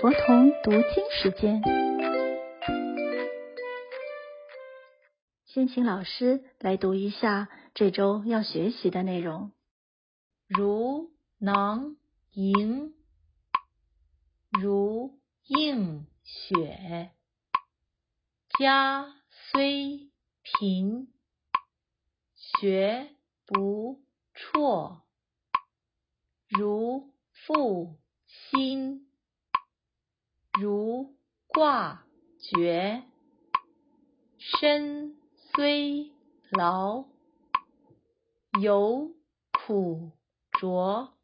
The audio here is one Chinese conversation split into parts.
佛童读经时间，先请老师来读一下这周要学习的内容。如囊萤，如映雪。家虽贫，学不辍。如负薪，如挂绝。身虽劳，犹苦卓。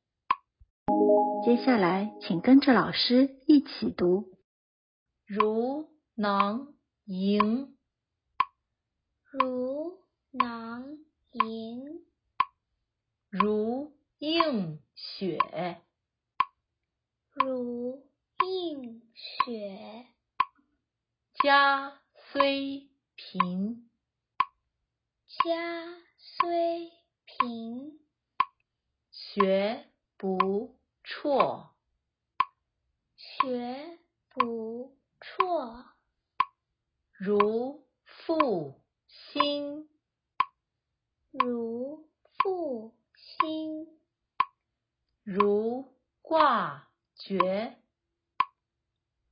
接下来，请跟着老师一起读：如囊萤，如囊萤，如映雪，如映雪。家虽贫，家虽贫，学不辍。学不辍。如负薪，如负薪。如挂绝，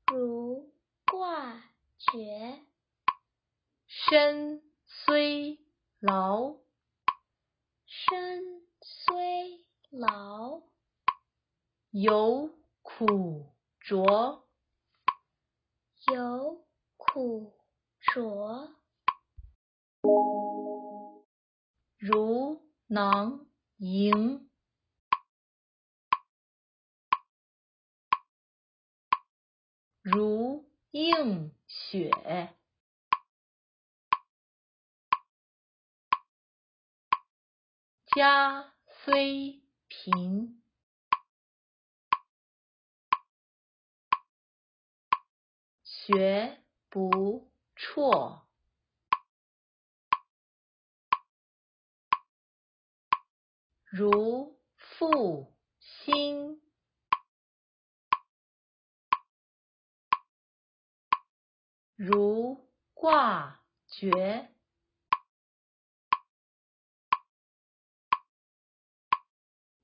如挂学。身虽劳，身虽劳，犹苦卓。犹苦卓。如囊萤，如映雪。家虽贫，学不辍。如负薪，如挂绝。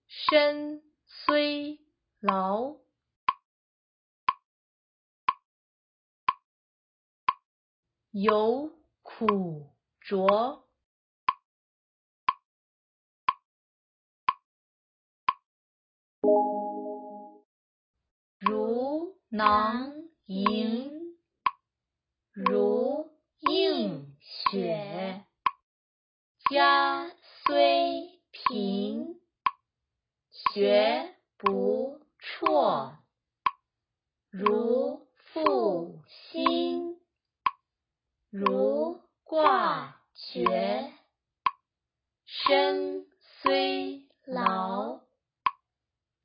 身虽劳，犹苦卓。如囊萤，如映雪。家虽贫，学不辍。如负薪，如挂绝。身虽劳，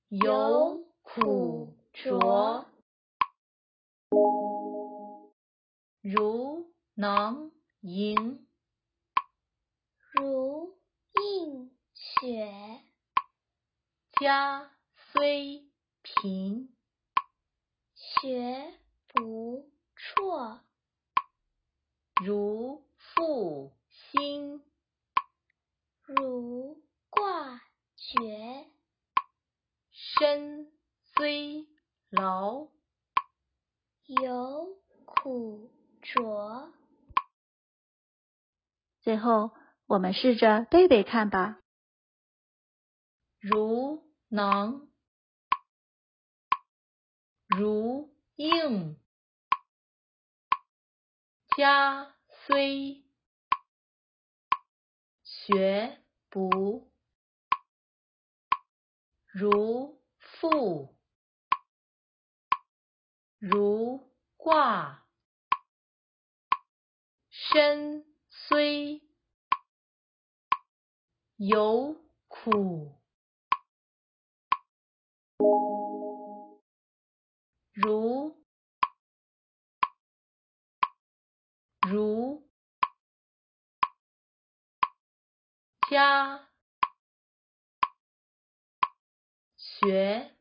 犹苦卓。如囊萤，如映雪。家虽贫，学不辍。如负薪，如挂绝。身虽劳，犹苦卓。最后，我们试着背背看吧。如能，如应。家虽学不，如父，如挂。身虽有苦，如如家学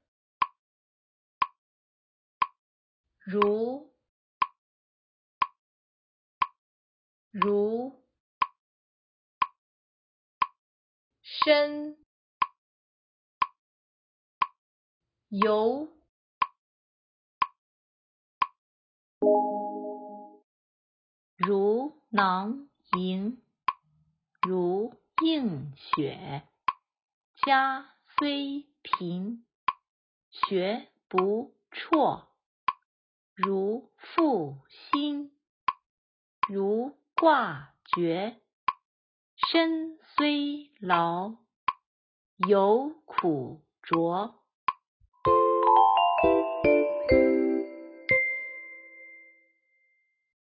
如如身由如囊萤，如映雪。家虽贫，学不辍。如负薪，如挂绝。身虽劳，犹苦卓。